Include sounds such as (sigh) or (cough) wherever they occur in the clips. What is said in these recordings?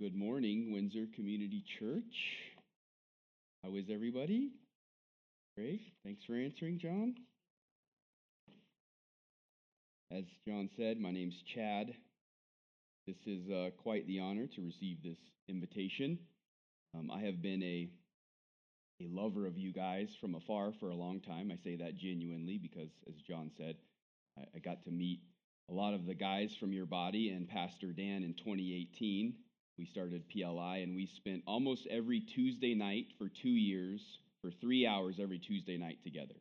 good morning, Windsor Community Church. How is everybody? Great. Thanks for answering, John. As John said, my name's Chad. This is uh, quite the honor to receive this invitation. Um, I have been a a lover of you guys from afar for a long time. I say that genuinely because, as John said, I, I got to meet a lot of the guys from your body and Pastor Dan in 2018. We started PLI and we spent almost every Tuesday night for two years, for three hours every Tuesday night together.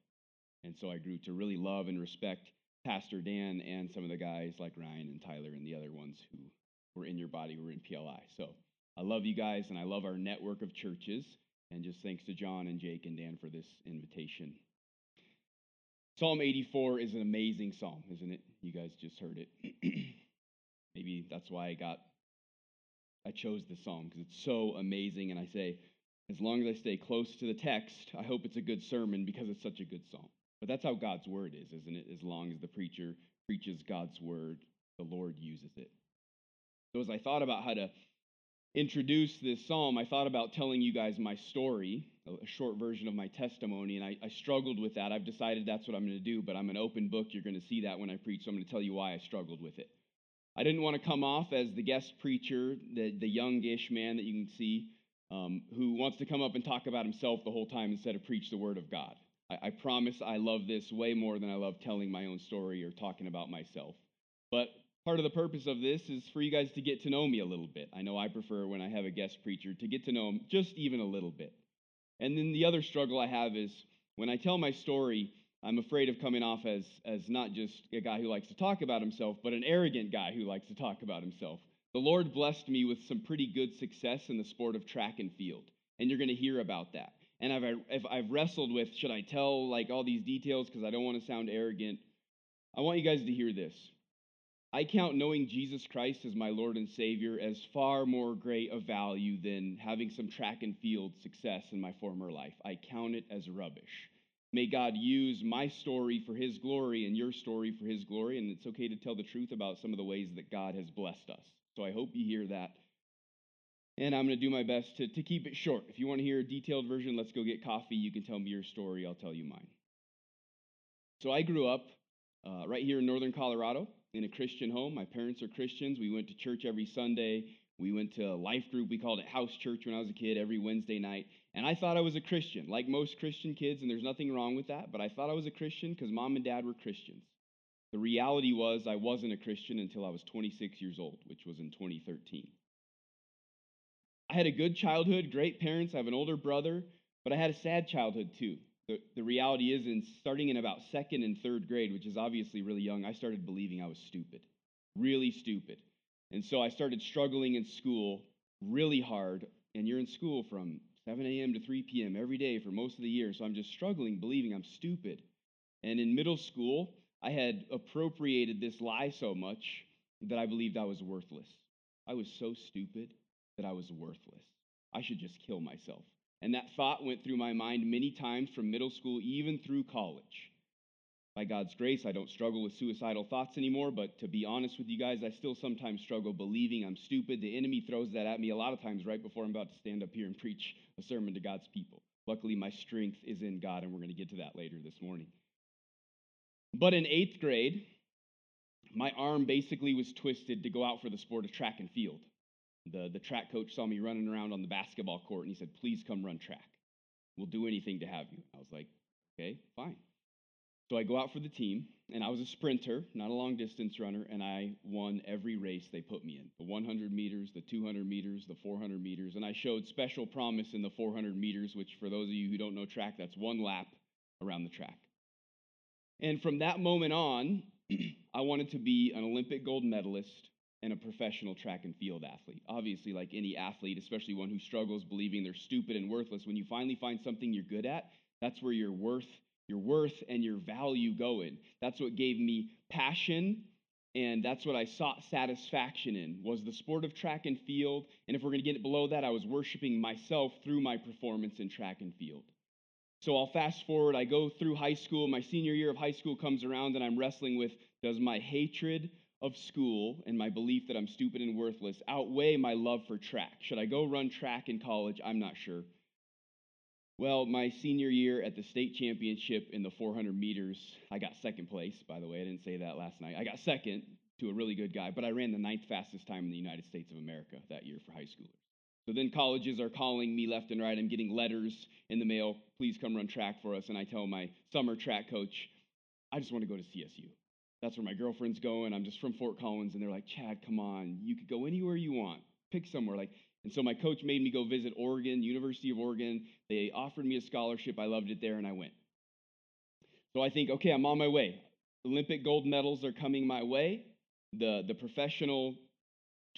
And so I grew to really love and respect Pastor Dan and some of the guys like Ryan and Tyler and the other ones who were in your body were in PLI. So I love you guys and I love our network of churches. And just thanks to John and Jake and Dan for this invitation. Psalm 84 is an amazing psalm, isn't it? You guys just heard it. (clears throat) Maybe that's why I got I chose this psalm because it's so amazing and I say as long as I stay close to the text, I hope it's a good sermon because it's such a good psalm. But that's how God's word is, isn't it? As long as the preacher preaches God's word, the Lord uses it. So as I thought about how to introduce this psalm, I thought about telling you guys my story, a short version of my testimony, and I, I struggled with that. I've decided that's what I'm going to do, but I'm an open book. You're going to see that when I preach, so I'm going to tell you why I struggled with it. I didn't want to come off as the guest preacher, the, the youngish man that you can see, um, who wants to come up and talk about himself the whole time instead of preach the word of God. I, I promise I love this way more than I love telling my own story or talking about myself. But part of the purpose of this is for you guys to get to know me a little bit. I know I prefer when I have a guest preacher to get to know him just even a little bit. And then the other struggle I have is when I tell my story, I'm afraid of coming off as, as not just a guy who likes to talk about himself, but an arrogant guy who likes to talk about himself. The Lord blessed me with some pretty good success in the sport of track and field, and you're going to hear about that. And I've, if I've wrestled with, should I tell like all these details because I don't want to sound arrogant? I want you guys to hear this. I count knowing Jesus Christ as my Lord and Savior as far more great a value than having some track and field success in my former life. I count it as rubbish. May God use my story for His glory and your story for His glory. And it's okay to tell the truth about some of the ways that God has blessed us. So I hope you hear that. And I'm going to do my best to, to keep it short. If you want to hear a detailed version, let's go get coffee. You can tell me your story, I'll tell you mine. So I grew up uh, right here in northern Colorado in a Christian home. My parents are Christians. We went to church every Sunday. We went to a life group. We called it house church when I was a kid every Wednesday night. And I thought I was a Christian, like most Christian kids, and there's nothing wrong with that, but I thought I was a Christian because mom and dad were Christians. The reality was I wasn't a Christian until I was 26 years old, which was in 2013. I had a good childhood, great parents. I have an older brother, but I had a sad childhood too. The, the reality is, in starting in about second and third grade, which is obviously really young, I started believing I was stupid, really stupid. And so I started struggling in school really hard. And you're in school from 7 a.m. to 3 p.m. every day for most of the year. So I'm just struggling, believing I'm stupid. And in middle school, I had appropriated this lie so much that I believed I was worthless. I was so stupid that I was worthless. I should just kill myself. And that thought went through my mind many times from middle school, even through college. By God's grace, I don't struggle with suicidal thoughts anymore, but to be honest with you guys, I still sometimes struggle believing I'm stupid. The enemy throws that at me a lot of times right before I'm about to stand up here and preach a sermon to God's people. Luckily, my strength is in God, and we're going to get to that later this morning. But in eighth grade, my arm basically was twisted to go out for the sport of track and field. The, the track coach saw me running around on the basketball court and he said, Please come run track. We'll do anything to have you. I was like, Okay, fine. So I go out for the team, and I was a sprinter, not a long distance runner, and I won every race they put me in the 100 meters, the 200 meters, the 400 meters. And I showed special promise in the 400 meters, which, for those of you who don't know track, that's one lap around the track. And from that moment on, (clears throat) I wanted to be an Olympic gold medalist and a professional track and field athlete. Obviously, like any athlete, especially one who struggles believing they're stupid and worthless, when you finally find something you're good at, that's where your worth, your worth and your value go in. That's what gave me passion and that's what I sought satisfaction in was the sport of track and field. And if we're going to get it below that, I was worshiping myself through my performance in track and field. So I'll fast forward. I go through high school. My senior year of high school comes around, and I'm wrestling with does my hatred of school and my belief that I'm stupid and worthless outweigh my love for track. Should I go run track in college? I'm not sure. Well, my senior year at the state championship in the 400 meters, I got second place, by the way. I didn't say that last night. I got second to a really good guy, but I ran the ninth fastest time in the United States of America that year for high schoolers. So then colleges are calling me left and right. I'm getting letters in the mail. Please come run track for us. And I tell my summer track coach, I just want to go to CSU. That's where my girlfriend's going. I'm just from Fort Collins. And they're like, Chad, come on. You could go anywhere you want. Pick somewhere. Like, and so my coach made me go visit Oregon, University of Oregon. They offered me a scholarship. I loved it there and I went. So I think, okay, I'm on my way. Olympic gold medals are coming my way. The, the professional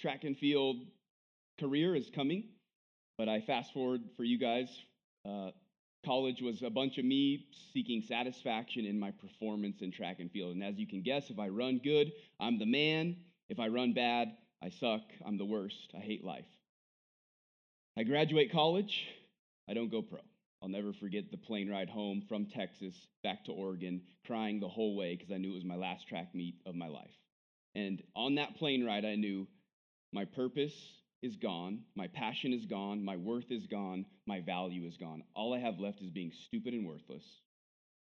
track and field career is coming. But I fast forward for you guys. Uh, college was a bunch of me seeking satisfaction in my performance in track and field. And as you can guess, if I run good, I'm the man. If I run bad, I suck. I'm the worst. I hate life. I graduate college. I don't go pro. I'll never forget the plane ride home from Texas back to Oregon, crying the whole way because I knew it was my last track meet of my life. And on that plane ride, I knew my purpose is gone, my passion is gone, my worth is gone, my value is gone. All I have left is being stupid and worthless.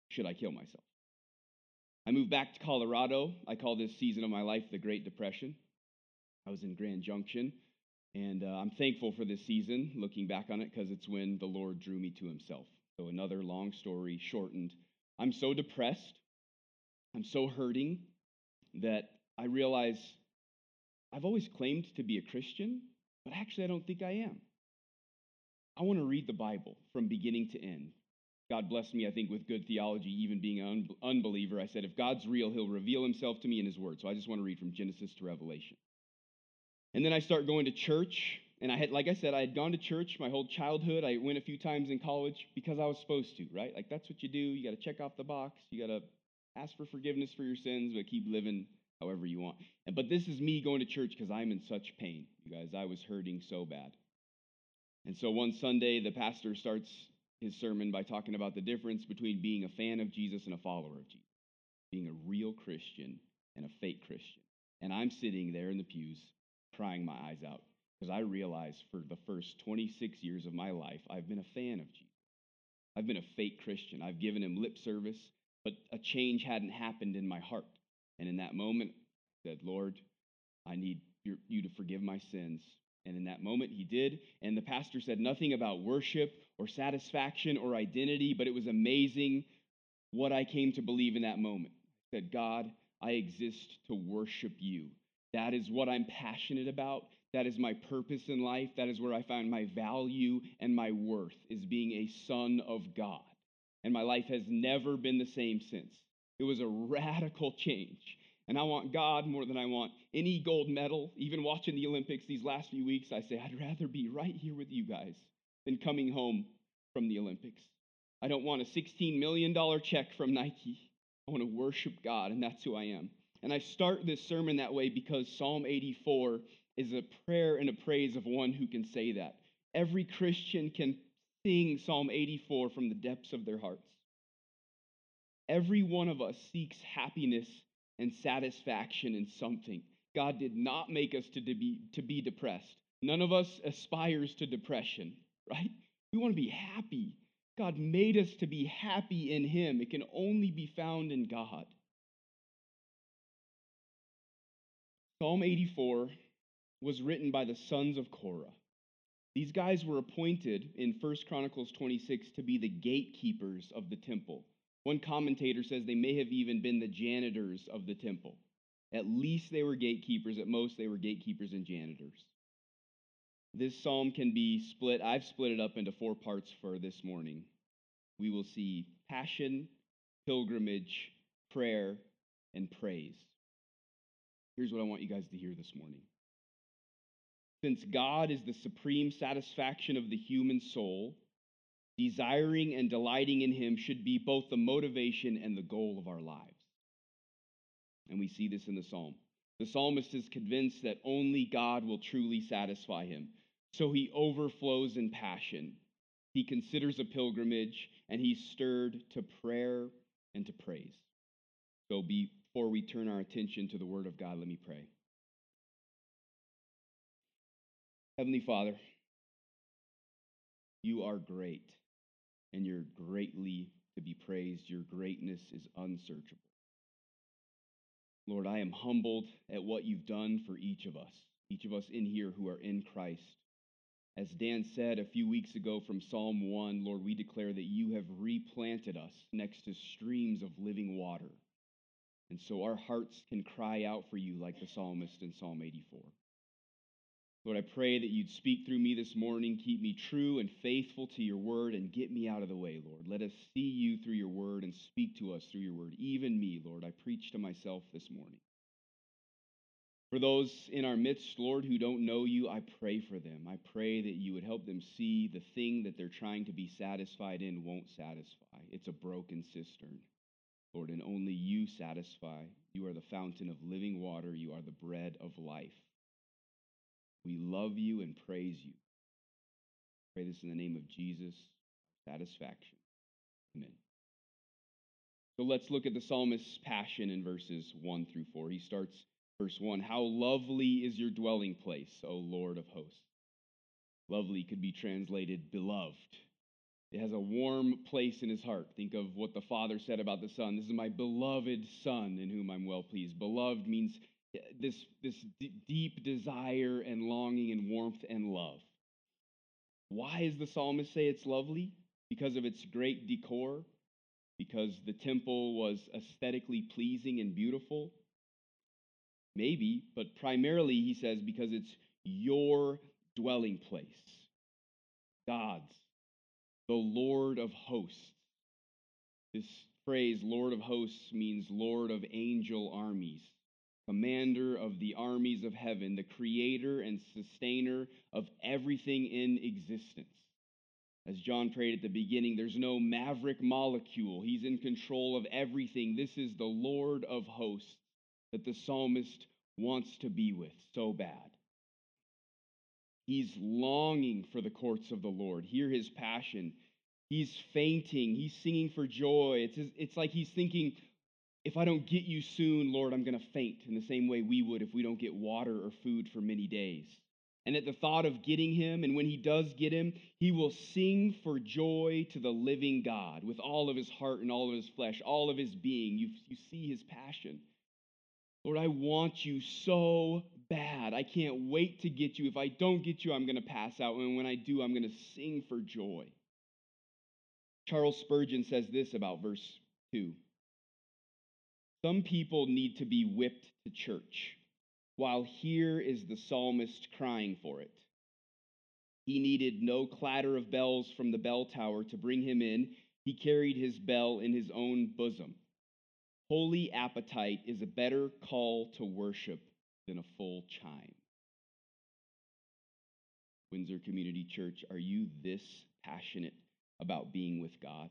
Should I kill myself? I moved back to Colorado. I call this season of my life the Great Depression. I was in Grand Junction, and uh, I'm thankful for this season, looking back on it, because it's when the Lord drew me to Himself. So, another long story shortened. I'm so depressed, I'm so hurting that I realize I've always claimed to be a Christian, but actually, I don't think I am. I want to read the Bible from beginning to end. God blessed me, I think, with good theology, even being an unbeliever. I said, if God's real, he'll reveal himself to me in his word. So I just want to read from Genesis to Revelation. And then I start going to church. And I had, like I said, I had gone to church my whole childhood. I went a few times in college because I was supposed to, right? Like that's what you do. You got to check off the box. You got to ask for forgiveness for your sins, but keep living however you want. But this is me going to church because I'm in such pain, you guys. I was hurting so bad. And so one Sunday, the pastor starts his sermon by talking about the difference between being a fan of Jesus and a follower of Jesus, being a real Christian and a fake Christian. And I'm sitting there in the pews crying my eyes out because I realized for the first 26 years of my life, I've been a fan of Jesus. I've been a fake Christian. I've given him lip service, but a change hadn't happened in my heart. And in that moment, I said, Lord, I need you to forgive my sins. And in that moment, he did. And the pastor said nothing about worship or satisfaction or identity, but it was amazing what I came to believe in that moment. I said, God, I exist to worship you. That is what I'm passionate about. That is my purpose in life. That is where I find my value and my worth is being a son of God. And my life has never been the same since. It was a radical change. And I want God more than I want any gold medal. Even watching the Olympics these last few weeks, I say, I'd rather be right here with you guys than coming home from the Olympics. I don't want a $16 million check from Nike. I want to worship God, and that's who I am. And I start this sermon that way because Psalm 84 is a prayer and a praise of one who can say that. Every Christian can sing Psalm 84 from the depths of their hearts. Every one of us seeks happiness and satisfaction in something. God did not make us to be, to be depressed. None of us aspires to depression, right? We want to be happy. God made us to be happy in Him. It can only be found in God. Psalm 84 was written by the sons of Korah. These guys were appointed in 1 Chronicles 26 to be the gatekeepers of the temple. One commentator says they may have even been the janitors of the temple. At least they were gatekeepers, at most, they were gatekeepers and janitors. This psalm can be split, I've split it up into four parts for this morning. We will see passion, pilgrimage, prayer, and praise. Here's what I want you guys to hear this morning. Since God is the supreme satisfaction of the human soul, desiring and delighting in Him should be both the motivation and the goal of our lives. And we see this in the psalm. The psalmist is convinced that only God will truly satisfy him. So he overflows in passion. He considers a pilgrimage and he's stirred to prayer and to praise. So be before we turn our attention to the Word of God, let me pray. Heavenly Father, you are great, and you're greatly to be praised. Your greatness is unsearchable. Lord, I am humbled at what you've done for each of us, each of us in here who are in Christ. As Dan said a few weeks ago from Psalm 1, Lord, we declare that you have replanted us next to streams of living water. And so our hearts can cry out for you like the psalmist in Psalm 84. Lord, I pray that you'd speak through me this morning, keep me true and faithful to your word, and get me out of the way, Lord. Let us see you through your word and speak to us through your word. Even me, Lord, I preach to myself this morning. For those in our midst, Lord, who don't know you, I pray for them. I pray that you would help them see the thing that they're trying to be satisfied in won't satisfy. It's a broken cistern. Lord, and only you satisfy. You are the fountain of living water. You are the bread of life. We love you and praise you. Pray this in the name of Jesus, satisfaction. Amen. So let's look at the psalmist's passion in verses 1 through 4. He starts verse 1 How lovely is your dwelling place, O Lord of hosts. Lovely could be translated beloved. It has a warm place in his heart. Think of what the Father said about the Son. This is my beloved Son in whom I'm well pleased. Beloved means eh, this, this d- deep desire and longing and warmth and love. Why does the psalmist say it's lovely? Because of its great decor? Because the temple was aesthetically pleasing and beautiful? Maybe, but primarily he says because it's your dwelling place. God's, the Lord of hosts. This phrase, Lord of hosts, means Lord of angel armies commander of the armies of heaven, the creator and sustainer of everything in existence. As John prayed at the beginning, there's no maverick molecule. He's in control of everything. This is the Lord of hosts that the psalmist wants to be with so bad. He's longing for the courts of the Lord. Hear his passion. He's fainting. He's singing for joy. It's, it's like he's thinking, if I don't get you soon, Lord, I'm going to faint in the same way we would if we don't get water or food for many days. And at the thought of getting him, and when he does get him, he will sing for joy to the living God with all of his heart and all of his flesh, all of his being. You, you see his passion. Lord, I want you so bad. I can't wait to get you. If I don't get you, I'm going to pass out. And when I do, I'm going to sing for joy. Charles Spurgeon says this about verse 2. Some people need to be whipped to church, while here is the psalmist crying for it. He needed no clatter of bells from the bell tower to bring him in. He carried his bell in his own bosom. Holy appetite is a better call to worship than a full chime. Windsor Community Church, are you this passionate about being with God?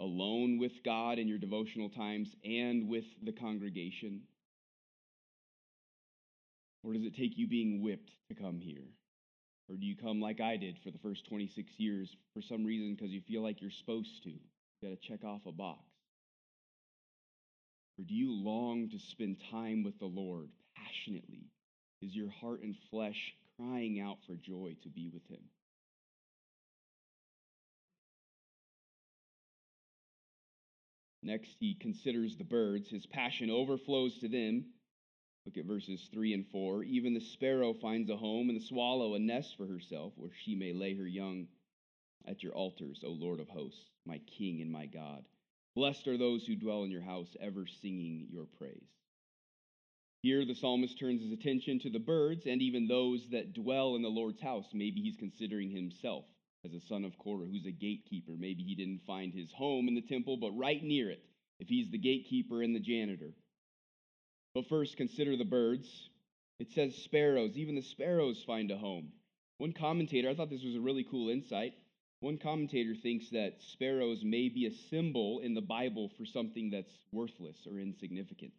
alone with God in your devotional times and with the congregation? Or does it take you being whipped to come here? Or do you come like I did for the first 26 years for some reason because you feel like you're supposed to? You got to check off a box. Or do you long to spend time with the Lord passionately? Is your heart and flesh crying out for joy to be with Him? Next, he considers the birds. His passion overflows to them. Look at verses 3 and 4. Even the sparrow finds a home, and the swallow a nest for herself, where she may lay her young at your altars, O Lord of hosts, my King and my God. Blessed are those who dwell in your house, ever singing your praise. Here, the psalmist turns his attention to the birds and even those that dwell in the Lord's house. Maybe he's considering himself as a son of Korah who's a gatekeeper. Maybe he didn't find his home in the temple, but right near it, if he's the gatekeeper and the janitor. But first, consider the birds. It says sparrows. Even the sparrows find a home. One commentator, I thought this was a really cool insight. One commentator thinks that sparrows may be a symbol in the Bible for something that's worthless or insignificant.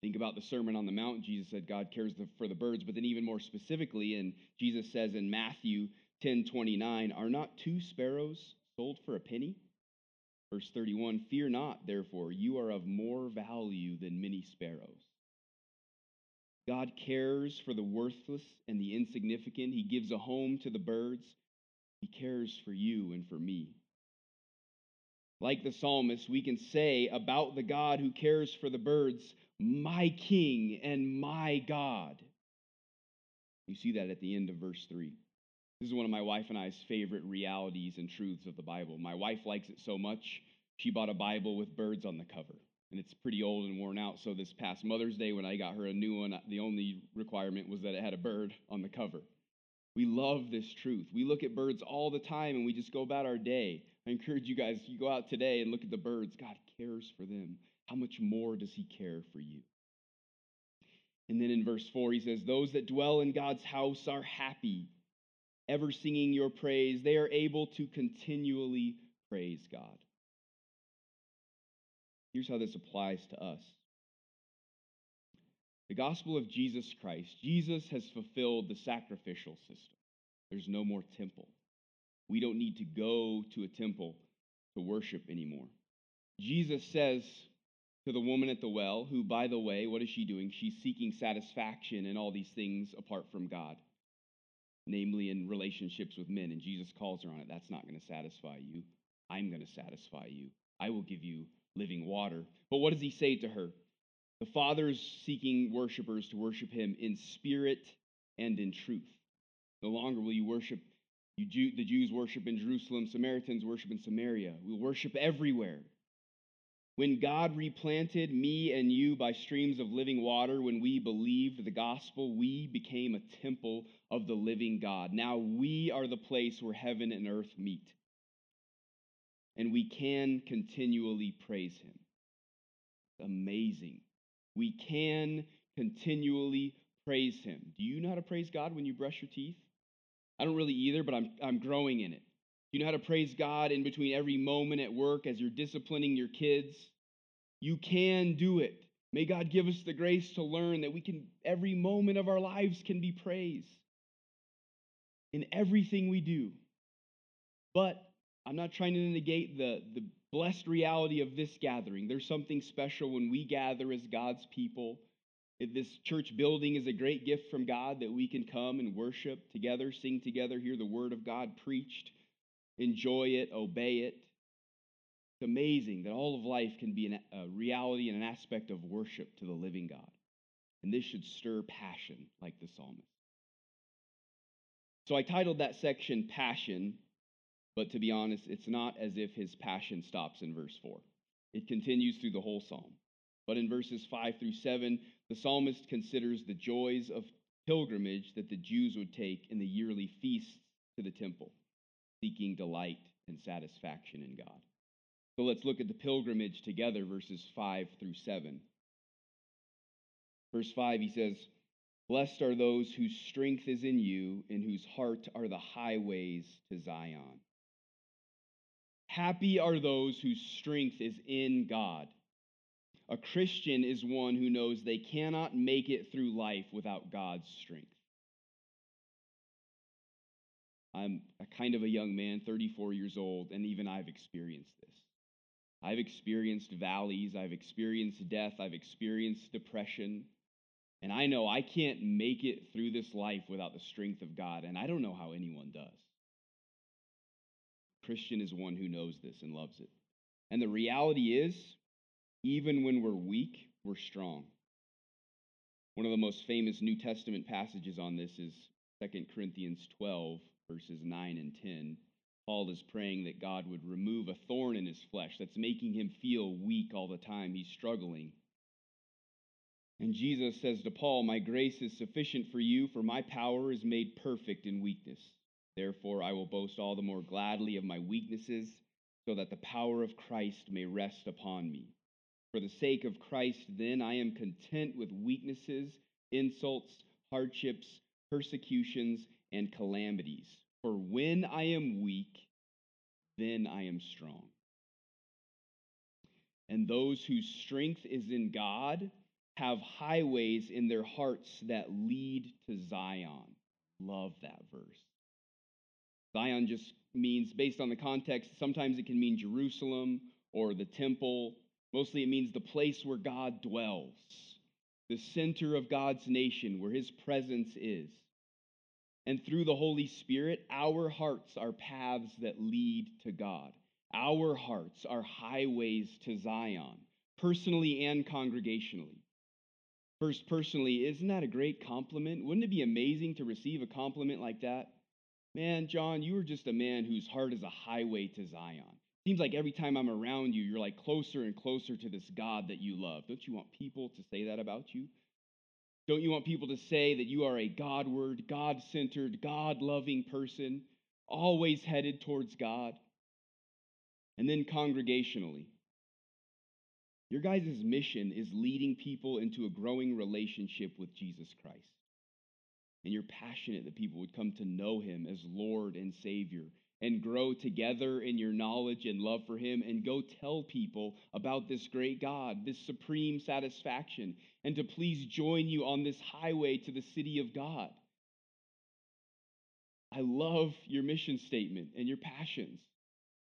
Think about the Sermon on the Mount. Jesus said God cares for the birds, but then even more specifically, and Jesus says in Matthew 10:29, are not two sparrows sold for a penny? Verse 31 Fear not, therefore, you are of more value than many sparrows. God cares for the worthless and the insignificant. He gives a home to the birds. He cares for you and for me. Like the psalmist, we can say about the God who cares for the birds, my King and my God. You see that at the end of verse 3. This is one of my wife and I's favorite realities and truths of the Bible. My wife likes it so much, she bought a Bible with birds on the cover. And it's pretty old and worn out. So this past Mother's Day, when I got her a new one, the only requirement was that it had a bird on the cover. We love this truth. We look at birds all the time and we just go about our day. I encourage you guys, you go out today and look at the birds. God cares for them. How much more does He care for you? And then in verse 4, he says, Those that dwell in God's house are happy, ever singing your praise. They are able to continually praise God. Here's how this applies to us the gospel of Jesus Christ. Jesus has fulfilled the sacrificial system, there's no more temple. We don't need to go to a temple to worship anymore. Jesus says to the woman at the well, who, by the way, what is she doing? She's seeking satisfaction in all these things apart from God, namely in relationships with men. And Jesus calls her on it. That's not going to satisfy you. I'm going to satisfy you. I will give you living water. But what does he say to her? The Father is seeking worshipers to worship him in spirit and in truth. No longer will you worship, you Jew, the Jews worship in Jerusalem, Samaritans worship in Samaria. We'll worship everywhere. When God replanted me and you by streams of living water, when we believed the gospel, we became a temple of the living God. Now we are the place where heaven and earth meet. And we can continually praise Him. Amazing. We can continually praise Him. Do you know how to praise God when you brush your teeth? I don't really either, but I'm, I'm growing in it. You know how to praise God in between every moment at work as you're disciplining your kids? You can do it. May God give us the grace to learn that we can, every moment of our lives can be praise in everything we do. But I'm not trying to negate the, the blessed reality of this gathering. There's something special when we gather as God's people. This church building is a great gift from God that we can come and worship together, sing together, hear the word of God preached enjoy it, obey it. It's amazing that all of life can be a reality and an aspect of worship to the living God. And this should stir passion like the psalmist. So I titled that section Passion, but to be honest, it's not as if his passion stops in verse 4. It continues through the whole psalm. But in verses 5 through 7, the psalmist considers the joys of pilgrimage that the Jews would take in the yearly feasts to the temple seeking delight and satisfaction in God. So let's look at the pilgrimage together, verses 5 through 7. Verse 5, he says, Blessed are those whose strength is in you, in whose heart are the highways to Zion. Happy are those whose strength is in God. A Christian is one who knows they cannot make it through life without God's strength. I'm a kind of a young man, 34 years old, and even I've experienced this. I've experienced valleys, I've experienced death, I've experienced depression, and I know I can't make it through this life without the strength of God, and I don't know how anyone does. Christian is one who knows this and loves it. And the reality is, even when we're weak, we're strong. One of the most famous New Testament passages on this is 2 Corinthians 12, verses 9 and 10, Paul is praying that God would remove a thorn in his flesh that's making him feel weak all the time. He's struggling. And Jesus says to Paul, My grace is sufficient for you, for my power is made perfect in weakness. Therefore, I will boast all the more gladly of my weaknesses, so that the power of Christ may rest upon me. For the sake of Christ, then, I am content with weaknesses, insults, hardships, persecutions, and calamities. For when I am weak, then I am strong. And those whose strength is in God have highways in their hearts that lead to Zion. Love that verse. Zion just means, based on the context, sometimes it can mean Jerusalem or the temple. Mostly it means the place where God dwells, the center of God's nation, where his presence is. And through the Holy Spirit, our hearts are paths that lead to God. Our hearts are highways to Zion, personally and congregationally. First, personally, isn't that a great compliment? Wouldn't it be amazing to receive a compliment like that? Man, John, you are just a man whose heart is a highway to Zion. Seems like every time I'm around you, you're like closer and closer to this God that you love. Don't you want people to say that about you? Don't you want people to say that you are a Godward, God centered, God loving person, always headed towards God? And then congregationally, your guys' mission is leading people into a growing relationship with Jesus Christ. And you're passionate that people would come to know him as Lord and Savior and grow together in your knowledge and love for Him and go tell people about this great God, this supreme satisfaction, and to please join you on this highway to the city of God. I love your mission statement and your passions.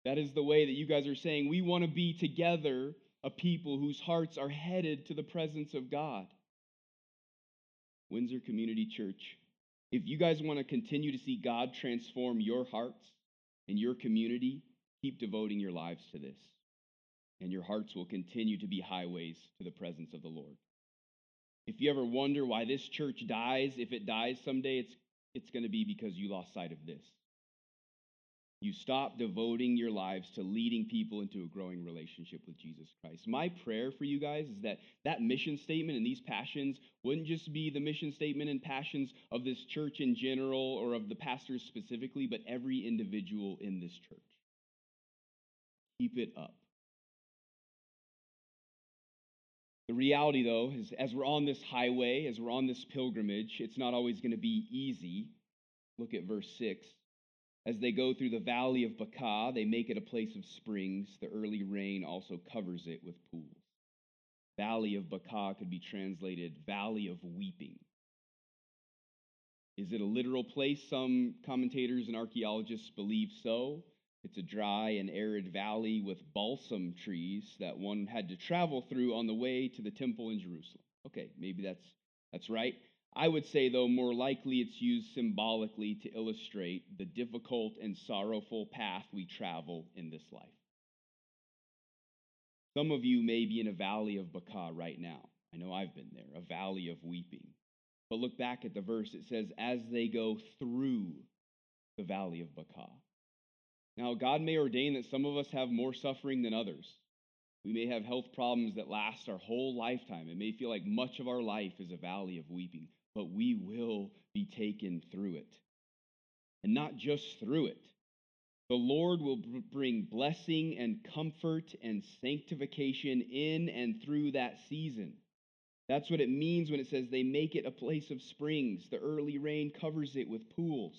That is the way that you guys are saying we want to be together a people whose hearts are headed to the presence of God. Windsor Community Church, if you guys want to continue to see God transform your hearts, and your community, keep devoting your lives to this, and your hearts will continue to be highways to the presence of the Lord. If you ever wonder why this church dies, if it dies someday, it's, it's going to be because you lost sight of this. You stop devoting your lives to leading people into a growing relationship with Jesus Christ. My prayer for you guys is that that mission statement and these passions wouldn't just be the mission statement and passions of this church in general or of the pastors specifically, but every individual in this church. Keep it up. The reality, though, is as we're on this highway, as we're on this pilgrimage, it's not always going to be easy. Look at verse 6. As they go through the valley of Baca, they make it a place of springs. The early rain also covers it with pools. Valley of Baca could be translated valley of weeping. Is it a literal place? Some commentators and archaeologists believe so. It's a dry and arid valley with balsam trees that one had to travel through on the way to the temple in Jerusalem. Okay, maybe that's that's right. I would say, though, more likely it's used symbolically to illustrate the difficult and sorrowful path we travel in this life. Some of you may be in a valley of Baca right now. I know I've been there, a valley of weeping. But look back at the verse. It says, as they go through the valley of Baca. Now, God may ordain that some of us have more suffering than others. We may have health problems that last our whole lifetime. It may feel like much of our life is a valley of weeping but we will be taken through it. And not just through it. The Lord will bring blessing and comfort and sanctification in and through that season. That's what it means when it says they make it a place of springs. The early rain covers it with pools.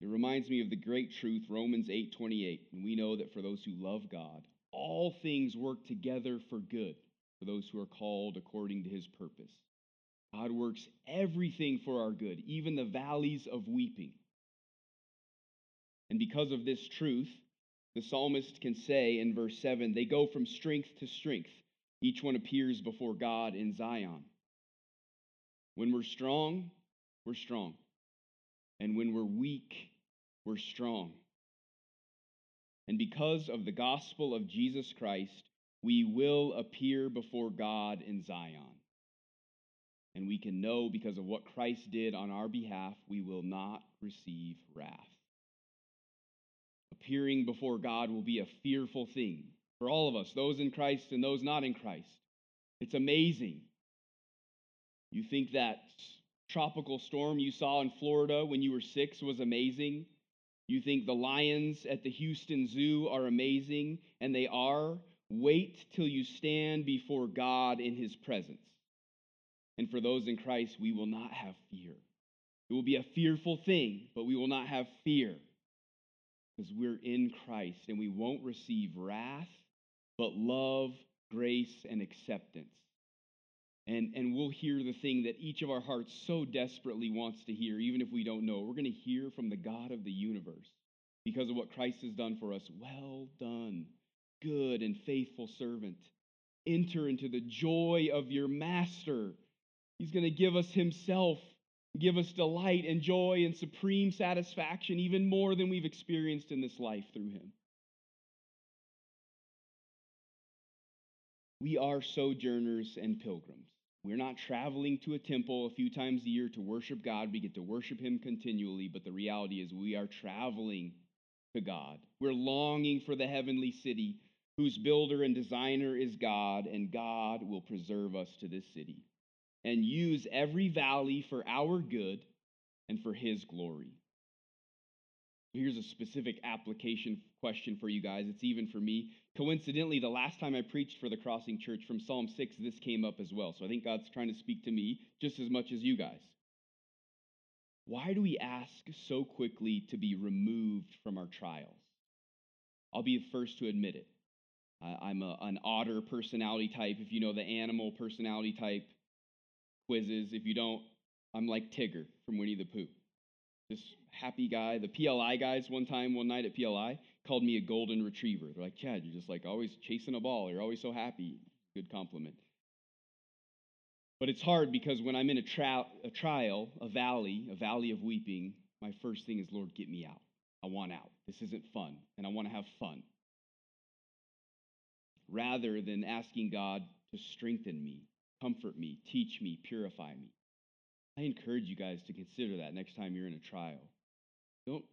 It reminds me of the great truth Romans 8:28, and we know that for those who love God, all things work together for good for those who are called according to his purpose. God works everything for our good, even the valleys of weeping. And because of this truth, the psalmist can say in verse 7 they go from strength to strength. Each one appears before God in Zion. When we're strong, we're strong. And when we're weak, we're strong. And because of the gospel of Jesus Christ, we will appear before God in Zion. And we can know because of what Christ did on our behalf, we will not receive wrath. Appearing before God will be a fearful thing for all of us, those in Christ and those not in Christ. It's amazing. You think that tropical storm you saw in Florida when you were six was amazing? You think the lions at the Houston Zoo are amazing, and they are, Wait till you stand before God in his presence. And for those in Christ, we will not have fear. It will be a fearful thing, but we will not have fear because we're in Christ and we won't receive wrath, but love, grace, and acceptance. And, and we'll hear the thing that each of our hearts so desperately wants to hear, even if we don't know. We're going to hear from the God of the universe because of what Christ has done for us. Well done, good and faithful servant. Enter into the joy of your master. He's going to give us himself, give us delight and joy and supreme satisfaction, even more than we've experienced in this life through him. We are sojourners and pilgrims. We're not traveling to a temple a few times a year to worship God. We get to worship Him continually, but the reality is we are traveling to God. We're longing for the heavenly city whose builder and designer is God, and God will preserve us to this city and use every valley for our good and for His glory. Here's a specific application question for you guys. It's even for me. Coincidentally, the last time I preached for the Crossing Church from Psalm 6, this came up as well. So I think God's trying to speak to me just as much as you guys. Why do we ask so quickly to be removed from our trials? I'll be the first to admit it. I'm a, an otter personality type. If you know the animal personality type quizzes, if you don't, I'm like Tigger from Winnie the Pooh. This happy guy. The PLI guys, one time, one night at PLI, called me a golden retriever. They're like, Chad, you're just like always chasing a ball. You're always so happy. Good compliment. But it's hard because when I'm in a, tra- a trial, a valley, a valley of weeping, my first thing is, Lord, get me out. I want out. This isn't fun, and I want to have fun. Rather than asking God to strengthen me, comfort me, teach me, purify me. I encourage you guys to consider that next time you're in a trial. Don't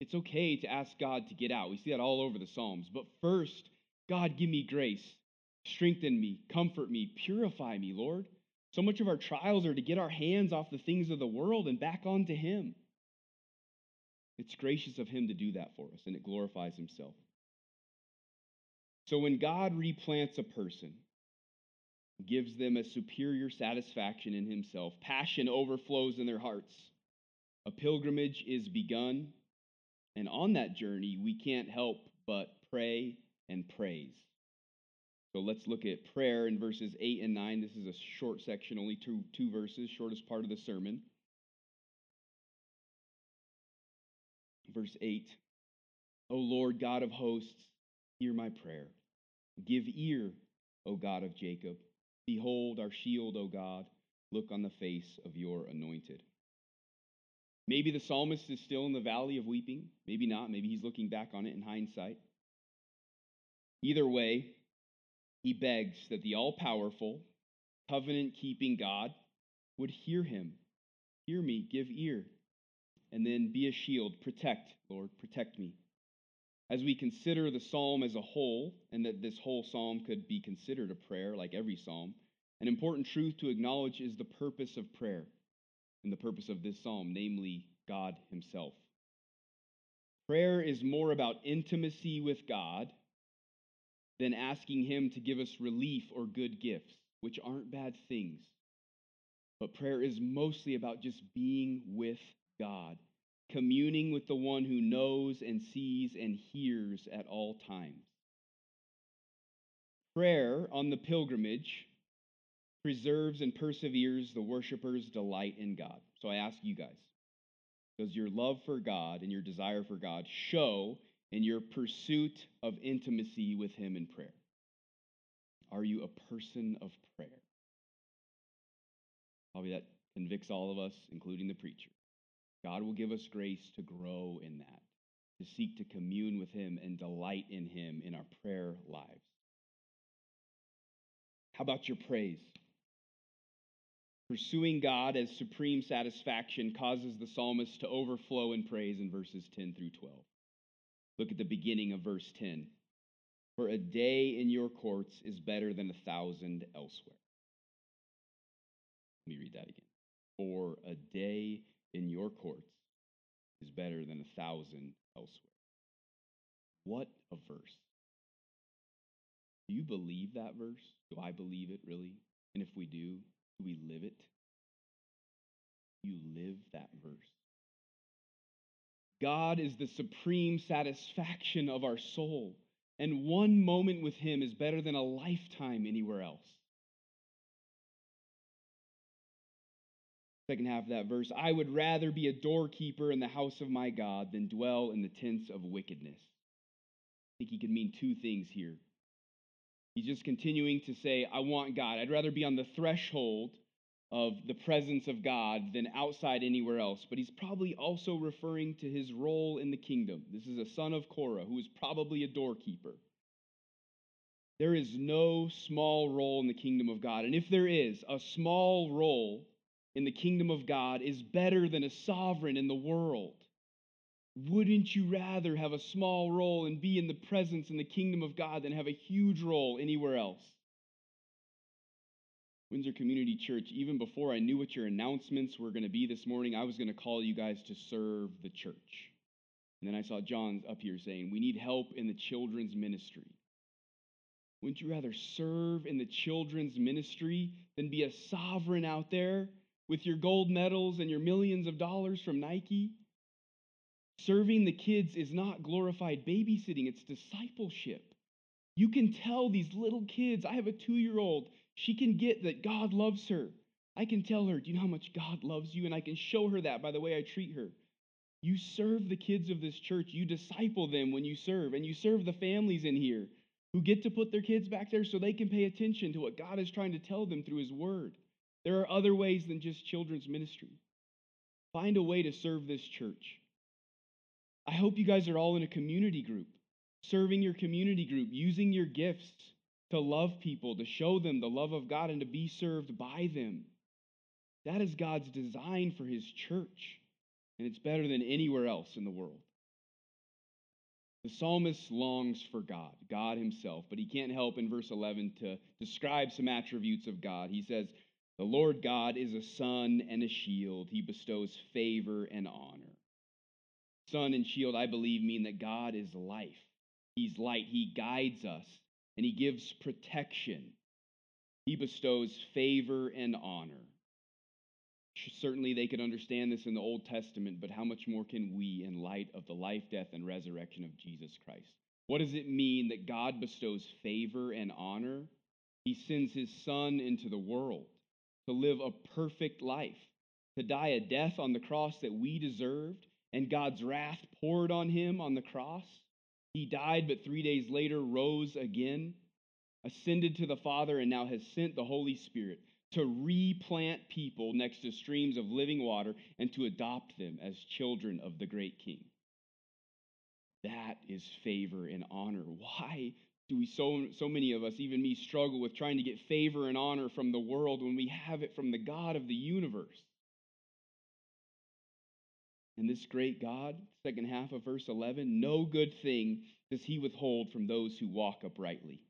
it's okay to ask God to get out. We see that all over the Psalms. But first, God, give me grace. Strengthen me, comfort me, purify me, Lord. So much of our trials are to get our hands off the things of the world and back onto Him. It's gracious of Him to do that for us, and it glorifies Himself. So when God replants a person, gives them a superior satisfaction in Himself, passion overflows in their hearts. A pilgrimage is begun, and on that journey, we can't help but pray and praise. So let's look at prayer in verses 8 and 9. This is a short section, only two, two verses, shortest part of the sermon. Verse 8 O Lord God of hosts, hear my prayer. Give ear, O God of Jacob. Behold our shield, O God. Look on the face of your anointed. Maybe the psalmist is still in the valley of weeping. Maybe not. Maybe he's looking back on it in hindsight. Either way, he begs that the all powerful, covenant keeping God would hear him. Hear me, give ear, and then be a shield. Protect, Lord, protect me. As we consider the psalm as a whole, and that this whole psalm could be considered a prayer like every psalm, an important truth to acknowledge is the purpose of prayer and the purpose of this psalm, namely God Himself. Prayer is more about intimacy with God than asking Him to give us relief or good gifts, which aren't bad things. But prayer is mostly about just being with God, communing with the one who knows and sees and hears at all times. Prayer on the pilgrimage preserves and perseveres the worshiper's delight in God. So I ask you guys, does your love for God and your desire for God show in your pursuit of intimacy with Him in prayer? Are you a person of prayer? Probably that convicts all of us, including the preacher. God will give us grace to grow in that, to seek to commune with Him and delight in Him in our prayer lives. How about your praise? Pursuing God as supreme satisfaction causes the psalmist to overflow in praise in verses 10 through 12. Look at the beginning of verse 10. For a day in your courts is better than a thousand elsewhere. Let me read that again. For a day in your courts is better than a thousand elsewhere. What a verse. Do you believe that verse? Do I believe it really? And if we do, do we live it? You live that verse. God is the supreme satisfaction of our soul, and one moment with Him is better than a lifetime anywhere else. Second half of that verse I would rather be a doorkeeper in the house of my God than dwell in the tents of wickedness. I think he could mean two things here. He's just continuing to say, I want God. I'd rather be on the threshold of the presence of God than outside anywhere else. But he's probably also referring to his role in the kingdom. This is a son of Korah who is probably a doorkeeper. There is no small role in the kingdom of God. And if there is, a small role in the kingdom of God is better than a sovereign in the world. Wouldn't you rather have a small role and be in the presence in the kingdom of God than have a huge role anywhere else? Windsor Community Church, even before I knew what your announcements were going to be this morning, I was going to call you guys to serve the church. And then I saw John up here saying, We need help in the children's ministry. Wouldn't you rather serve in the children's ministry than be a sovereign out there with your gold medals and your millions of dollars from Nike? Serving the kids is not glorified babysitting, it's discipleship. You can tell these little kids, I have a two year old she can get that God loves her. I can tell her, Do you know how much God loves you? And I can show her that by the way I treat her. You serve the kids of this church, you disciple them when you serve, and you serve the families in here who get to put their kids back there so they can pay attention to what God is trying to tell them through His Word. There are other ways than just children's ministry. Find a way to serve this church. I hope you guys are all in a community group, serving your community group, using your gifts to love people, to show them the love of God, and to be served by them. That is God's design for his church, and it's better than anywhere else in the world. The psalmist longs for God, God himself, but he can't help in verse 11 to describe some attributes of God. He says, The Lord God is a sun and a shield, he bestows favor and honor. Sun and shield, I believe, mean that God is life. He's light, he guides us and he gives protection. He bestows favor and honor. Certainly, they could understand this in the Old Testament, but how much more can we in light of the life, death, and resurrection of Jesus Christ? What does it mean that God bestows favor and honor? He sends his Son into the world to live a perfect life, to die a death on the cross that we deserved, and God's wrath poured on him on the cross he died, but three days later rose again, ascended to the Father, and now has sent the Holy Spirit to replant people next to streams of living water and to adopt them as children of the great King. That is favor and honor. Why do we so so many of us, even me, struggle with trying to get favor and honor from the world when we have it from the God of the universe? And this great God, second half of verse 11, no good thing does he withhold from those who walk uprightly.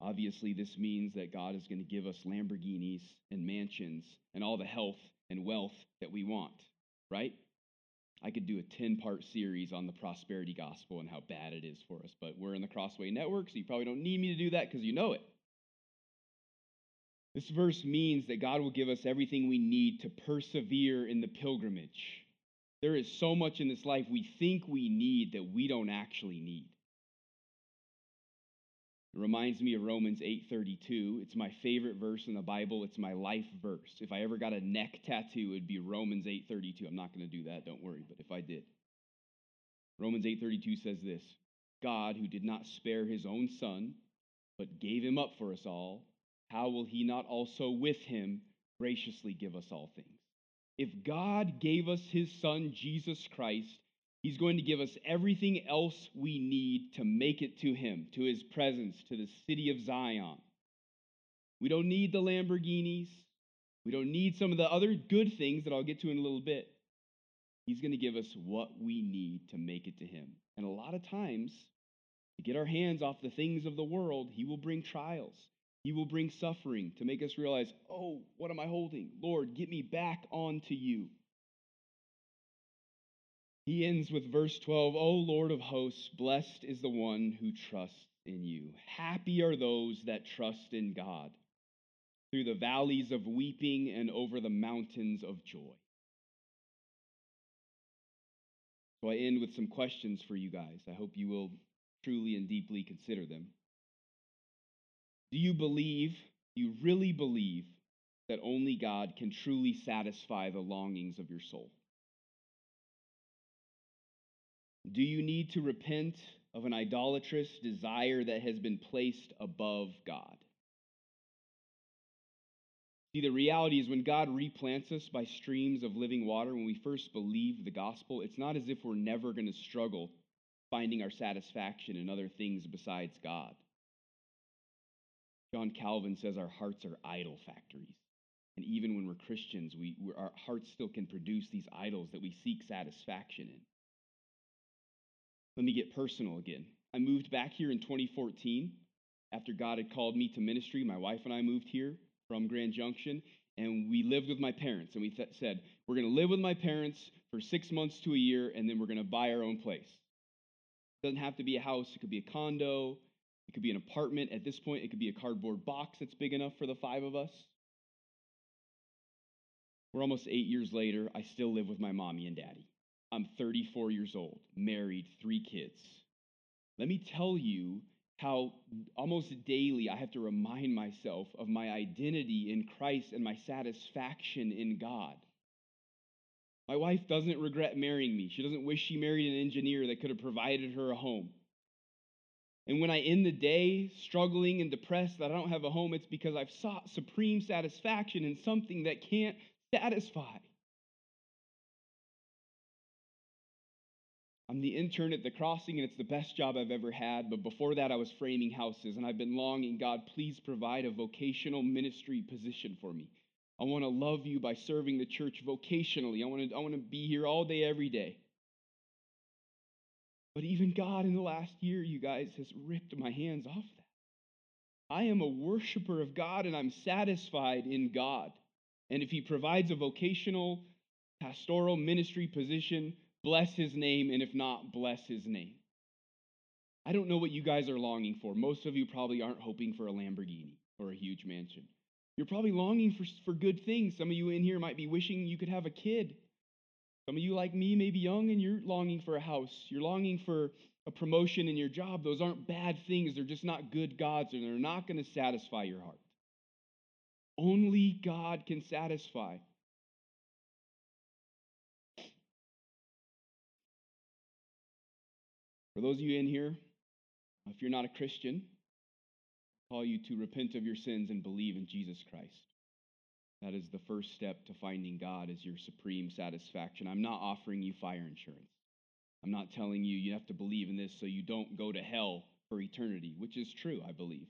Obviously, this means that God is going to give us Lamborghinis and mansions and all the health and wealth that we want, right? I could do a 10 part series on the prosperity gospel and how bad it is for us, but we're in the Crossway Network, so you probably don't need me to do that because you know it. This verse means that God will give us everything we need to persevere in the pilgrimage. There is so much in this life we think we need that we don't actually need. It reminds me of Romans 8:32. It's my favorite verse in the Bible. It's my life verse. If I ever got a neck tattoo, it'd be Romans 8:32. I'm not going to do that, don't worry, but if I did. Romans 8:32 says this: God who did not spare his own son, but gave him up for us all, how will he not also with him graciously give us all things? If God gave us his son, Jesus Christ, he's going to give us everything else we need to make it to him, to his presence, to the city of Zion. We don't need the Lamborghinis. We don't need some of the other good things that I'll get to in a little bit. He's going to give us what we need to make it to him. And a lot of times, to get our hands off the things of the world, he will bring trials. He will bring suffering to make us realize, oh, what am I holding? Lord, get me back onto you. He ends with verse 12 O Lord of hosts, blessed is the one who trusts in you. Happy are those that trust in God through the valleys of weeping and over the mountains of joy. So I end with some questions for you guys. I hope you will truly and deeply consider them. Do you believe, do you really believe, that only God can truly satisfy the longings of your soul? Do you need to repent of an idolatrous desire that has been placed above God? See, the reality is when God replants us by streams of living water, when we first believe the gospel, it's not as if we're never going to struggle finding our satisfaction in other things besides God. John Calvin says our hearts are idol factories. And even when we're Christians, we, our hearts still can produce these idols that we seek satisfaction in. Let me get personal again. I moved back here in 2014 after God had called me to ministry. My wife and I moved here from Grand Junction, and we lived with my parents. And we th- said, We're going to live with my parents for six months to a year, and then we're going to buy our own place. It doesn't have to be a house, it could be a condo, it could be an apartment. At this point, it could be a cardboard box that's big enough for the five of us. We're almost eight years later. I still live with my mommy and daddy. I'm 34 years old, married, three kids. Let me tell you how almost daily I have to remind myself of my identity in Christ and my satisfaction in God. My wife doesn't regret marrying me. She doesn't wish she married an engineer that could have provided her a home. And when I end the day struggling and depressed that I don't have a home, it's because I've sought supreme satisfaction in something that can't satisfy. I'm the intern at the crossing, and it's the best job I've ever had. But before that, I was framing houses, and I've been longing, God, please provide a vocational ministry position for me. I want to love you by serving the church vocationally. I want to, I want to be here all day, every day. But even God in the last year, you guys, has ripped my hands off that. I am a worshiper of God, and I'm satisfied in God. And if He provides a vocational, pastoral ministry position, bless his name, and if not, bless his name. I don't know what you guys are longing for. Most of you probably aren't hoping for a Lamborghini or a huge mansion. You're probably longing for, for good things. Some of you in here might be wishing you could have a kid. Some of you, like me, may be young and you're longing for a house. You're longing for a promotion in your job. Those aren't bad things. They're just not good gods, and they're not going to satisfy your heart. Only God can satisfy. For those of you in here, if you're not a Christian, I call you to repent of your sins and believe in Jesus Christ. That is the first step to finding God as your supreme satisfaction. I'm not offering you fire insurance. I'm not telling you you have to believe in this so you don't go to hell for eternity, which is true, I believe.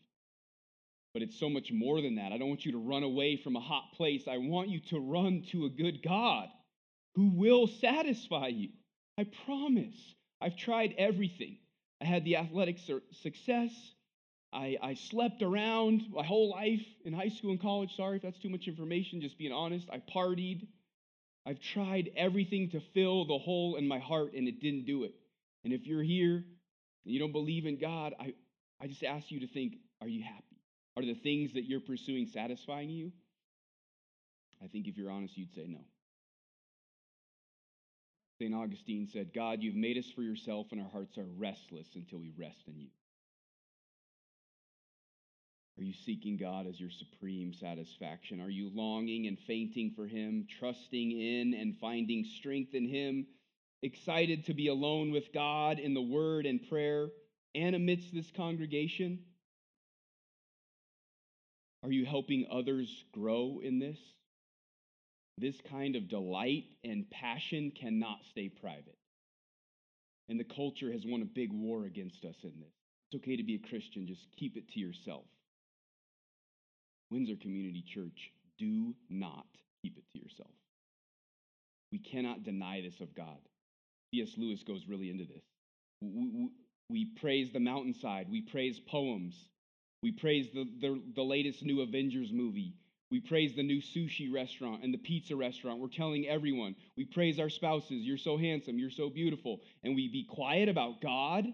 But it's so much more than that. I don't want you to run away from a hot place. I want you to run to a good God who will satisfy you. I promise. I've tried everything. I had the athletic success. I, I slept around my whole life in high school and college. Sorry if that's too much information, just being honest. I partied. I've tried everything to fill the hole in my heart, and it didn't do it. And if you're here and you don't believe in God, I, I just ask you to think are you happy? Are the things that you're pursuing satisfying you? I think if you're honest, you'd say no. St. Augustine said, God, you've made us for yourself, and our hearts are restless until we rest in you. Are you seeking God as your supreme satisfaction? Are you longing and fainting for Him, trusting in and finding strength in Him, excited to be alone with God in the Word and prayer and amidst this congregation? Are you helping others grow in this? This kind of delight and passion cannot stay private. And the culture has won a big war against us in this. It's okay to be a Christian, just keep it to yourself. Windsor Community Church, do not keep it to yourself. We cannot deny this of God. C.S. Lewis goes really into this. We, we, praise the mountainside, we praise poems, we praise the, the, the latest new Avengers movie. We praise the new sushi restaurant and the pizza restaurant. We're telling everyone. We praise our spouses. You're so handsome. You're so beautiful. And we be quiet about God,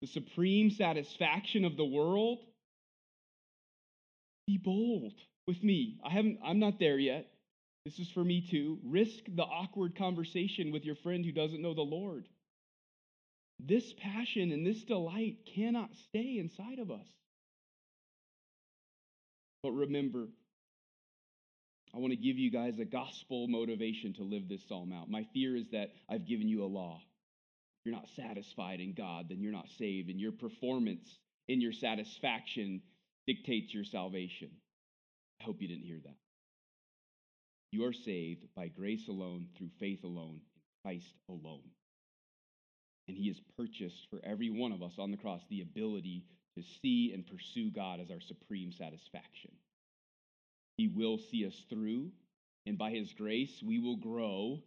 the supreme satisfaction of the world. Be bold with me. I haven't, I'm not there yet. This is for me too. Risk the awkward conversation with your friend who doesn't know the Lord. This passion and this delight cannot stay inside of us. But remember, I want to give you guys a gospel motivation to live this psalm out. My fear is that I've given you a law. If you're not satisfied in God, then you're not saved, and your performance in your satisfaction dictates your salvation. I hope you didn't hear that. You are saved by grace alone, through faith alone, in Christ alone. And He has purchased for every one of us on the cross the ability to see and pursue God as our supreme satisfaction. He will see us through, and by His grace, we will grow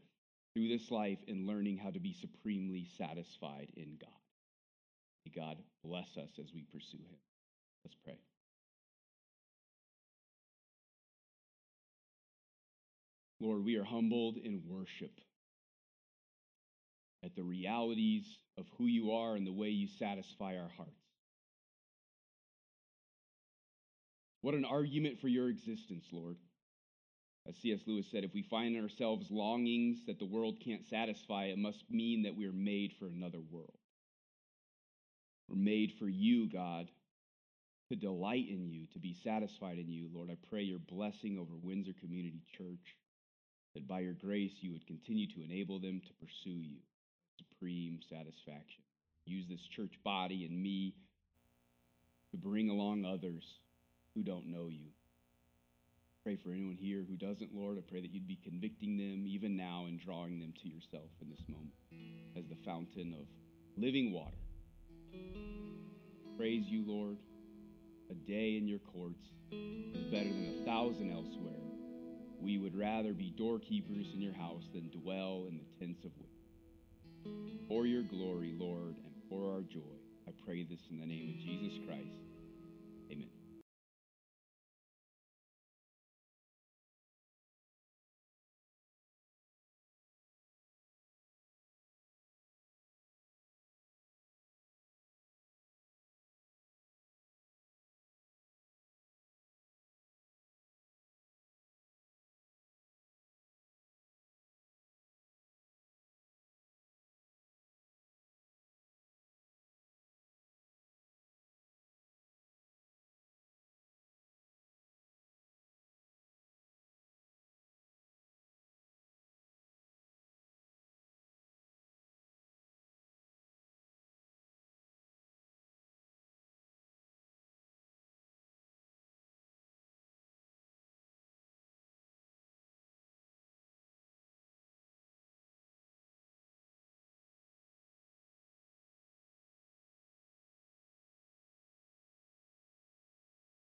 through this life in learning how to be supremely satisfied in God. May God bless us as we pursue Him. Let's pray. Lord, we are humbled in worship at the realities of who you are and the way you satisfy our hearts. What an argument for your existence, Lord. As C.S. Lewis said, if we find ourselves longings that the world can't satisfy, it must mean that we are made for another world. We're made for you, God, to delight in you, to be satisfied in you. Lord, I pray your blessing over Windsor Community Church, that by your grace you would continue to enable them to pursue you, supreme satisfaction. Use this church body and me to bring along others who don't know you. Pray for anyone here who doesn't, Lord. I pray that you'd be convicting them even now and drawing them to yourself in this moment as the fountain of living water. Praise you, Lord. A day in your courts is better than a thousand elsewhere. We would rather be doorkeepers in your house than dwell in the tents of wicked. For your glory, Lord, and for our joy, I pray this in the name of Jesus Christ.